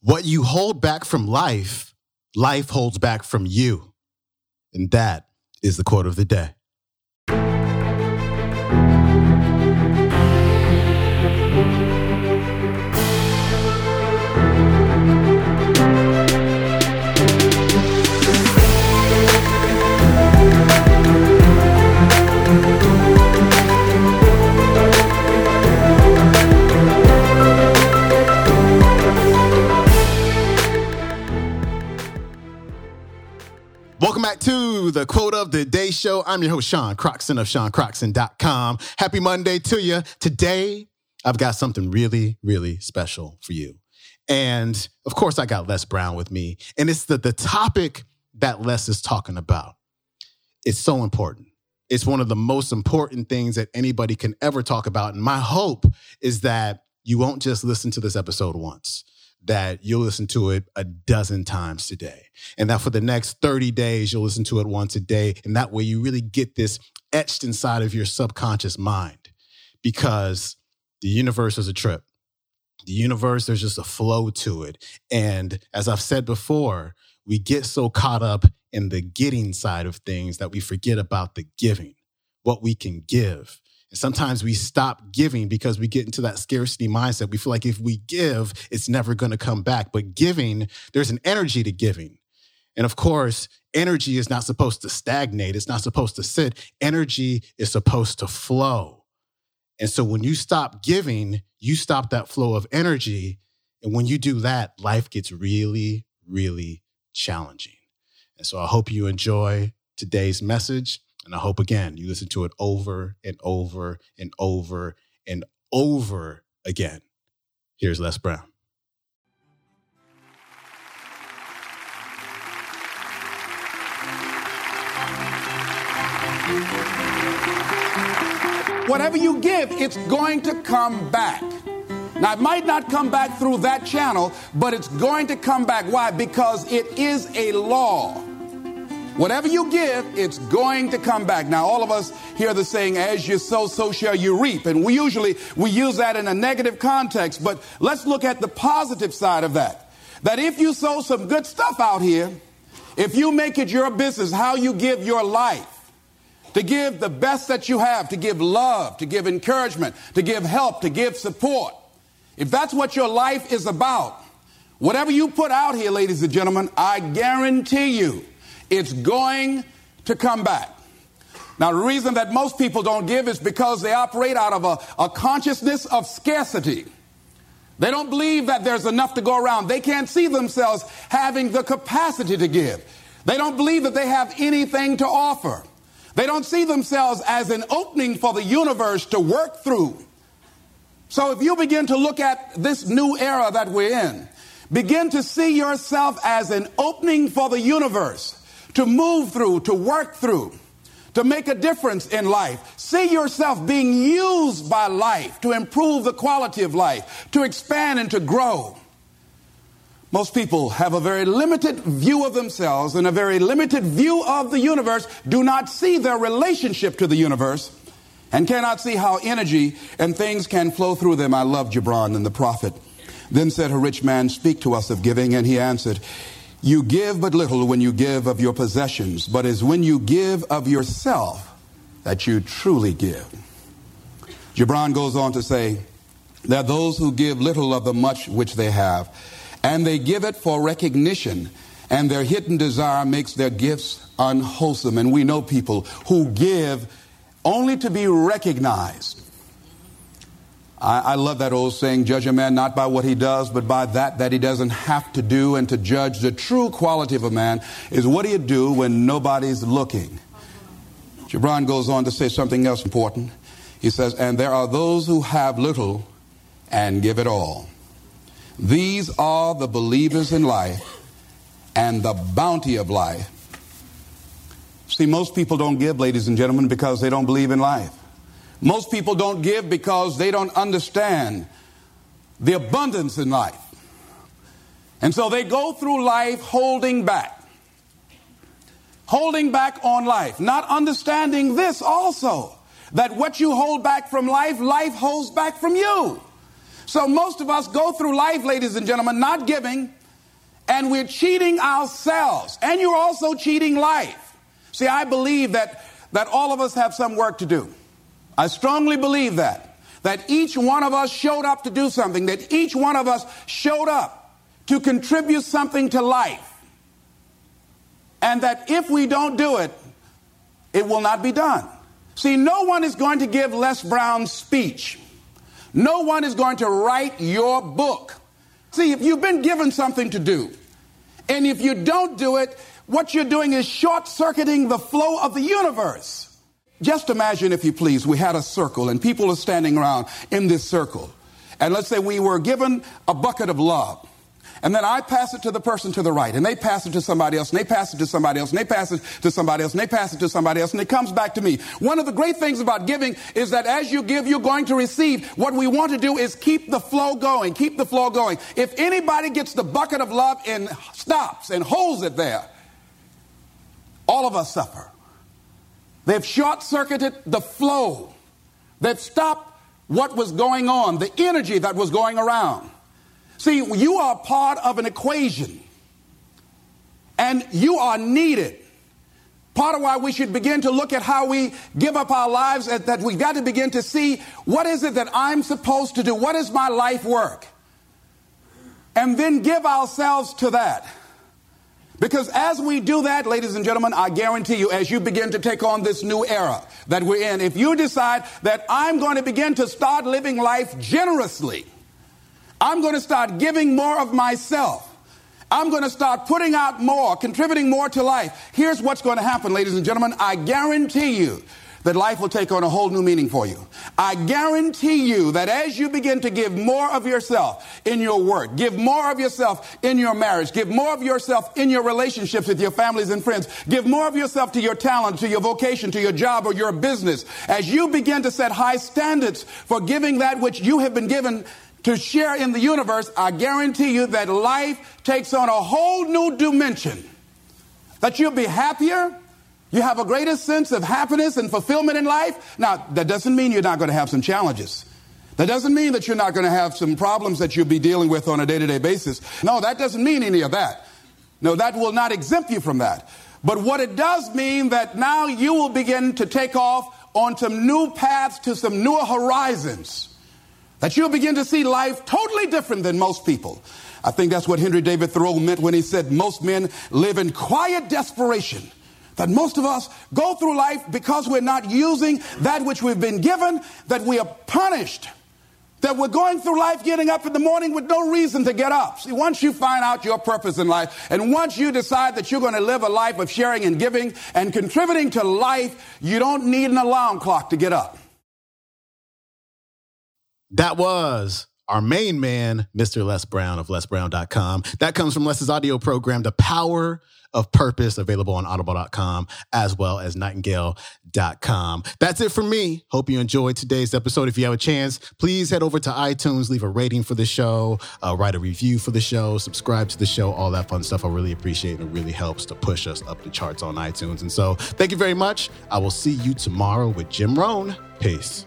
What you hold back from life, life holds back from you. And that is the quote of the day. Welcome back to the Quote of the Day Show. I'm your host, Sean Croxton of SeanCroxton.com. Happy Monday to you. Today, I've got something really, really special for you. And of course, I got Les Brown with me. And it's the, the topic that Les is talking about. It's so important. It's one of the most important things that anybody can ever talk about. And my hope is that you won't just listen to this episode once that you'll listen to it a dozen times today. And that for the next 30 days, you'll listen to it once a day. And that way you really get this etched inside of your subconscious mind because the universe is a trip. The universe, there's just a flow to it. And as I've said before, we get so caught up in the getting side of things that we forget about the giving, what we can give. And sometimes we stop giving because we get into that scarcity mindset. We feel like if we give, it's never going to come back. But giving, there's an energy to giving. And of course, energy is not supposed to stagnate, it's not supposed to sit. Energy is supposed to flow. And so when you stop giving, you stop that flow of energy. And when you do that, life gets really, really challenging. And so I hope you enjoy today's message. And I hope again you listen to it over and over and over and over again. Here's Les Brown. Whatever you give, it's going to come back. Now, it might not come back through that channel, but it's going to come back. Why? Because it is a law. Whatever you give, it's going to come back. Now, all of us hear the saying, as you sow, so shall you reap. And we usually, we use that in a negative context, but let's look at the positive side of that. That if you sow some good stuff out here, if you make it your business, how you give your life, to give the best that you have, to give love, to give encouragement, to give help, to give support. If that's what your life is about, whatever you put out here, ladies and gentlemen, I guarantee you, it's going to come back. Now, the reason that most people don't give is because they operate out of a, a consciousness of scarcity. They don't believe that there's enough to go around. They can't see themselves having the capacity to give. They don't believe that they have anything to offer. They don't see themselves as an opening for the universe to work through. So if you begin to look at this new era that we're in, begin to see yourself as an opening for the universe to move through, to work through, to make a difference in life. See yourself being used by life to improve the quality of life, to expand and to grow. Most people have a very limited view of themselves and a very limited view of the universe, do not see their relationship to the universe, and cannot see how energy and things can flow through them. I love Gibran and the prophet. Then said a rich man, Speak to us of giving. And he answered, you give but little when you give of your possessions, but it's when you give of yourself that you truly give. Gibran goes on to say, There are those who give little of the much which they have, and they give it for recognition, and their hidden desire makes their gifts unwholesome. And we know people who give only to be recognized. I, I, love that old saying, judge a man not by what he does, but by that that he doesn't have to do. And to judge the true quality of a man is what do you do when nobody's looking? Gibran goes on to say something else important. He says, and there are those who have little and give it all. These are the believers in life and the bounty of life. See, most people don't give, ladies and gentlemen, because they don't believe in life. Most people don't give because they don't understand the abundance in life. And so they go through life holding back. Holding back on life, not understanding this also that what you hold back from life, life holds back from you. So most of us go through life, ladies and gentlemen, not giving, and we're cheating ourselves. And you're also cheating life. See, I believe that, that all of us have some work to do. I strongly believe that. That each one of us showed up to do something, that each one of us showed up to contribute something to life. And that if we don't do it, it will not be done. See, no one is going to give Les Brown's speech. No one is going to write your book. See, if you've been given something to do, and if you don't do it, what you're doing is short circuiting the flow of the universe. Just imagine, if you please, we had a circle and people are standing around in this circle. And let's say we were given a bucket of love. And then I pass it to the person to the right, and they pass it to somebody else, and they pass it to somebody else, and they pass it to somebody else, and they pass it to somebody else, and it comes back to me. One of the great things about giving is that as you give, you're going to receive. What we want to do is keep the flow going, keep the flow going. If anybody gets the bucket of love and stops and holds it there, all of us suffer. They've short circuited the flow. They've stopped what was going on, the energy that was going around. See, you are part of an equation and you are needed. Part of why we should begin to look at how we give up our lives, is that we've got to begin to see what is it that I'm supposed to do? What is my life work? And then give ourselves to that. Because as we do that, ladies and gentlemen, I guarantee you, as you begin to take on this new era that we're in, if you decide that I'm going to begin to start living life generously, I'm going to start giving more of myself. I'm going to start putting out more, contributing more to life. Here's what's going to happen, ladies and gentlemen. I guarantee you that life will take on a whole new meaning for you. I guarantee you that as you begin to give more of yourself in your work, give more of yourself in your marriage, give more of yourself in your relationships with your families and friends, give more of yourself to your talent, to your vocation, to your job or your business, as you begin to set high standards for giving that which you have been given to share in the universe, I guarantee you that life takes on a whole new dimension. That you'll be happier, you have a greater sense of happiness and fulfillment in life. Now, that doesn't mean you're not going to have some challenges. That doesn't mean that you're not going to have some problems that you'll be dealing with on a day to day basis. No, that doesn't mean any of that. No, that will not exempt you from that. But what it does mean that now you will begin to take off on some new paths to some newer horizons. That you'll begin to see life totally different than most people. I think that's what Henry David Thoreau meant when he said most men live in quiet desperation. That most of us go through life because we're not using that which we've been given, that we are punished. That we're going through life getting up in the morning with no reason to get up. See, once you find out your purpose in life, and once you decide that you're going to live a life of sharing and giving and contributing to life, you don't need an alarm clock to get up. That was our main man, Mr. Les Brown of lesbrown.com. That comes from Les's audio program, The Power of Purpose, available on audible.com as well as nightingale.com. That's it for me. Hope you enjoyed today's episode. If you have a chance, please head over to iTunes, leave a rating for the show, uh, write a review for the show, subscribe to the show, all that fun stuff. I really appreciate it. It really helps to push us up the charts on iTunes. And so thank you very much. I will see you tomorrow with Jim Rohn. Peace.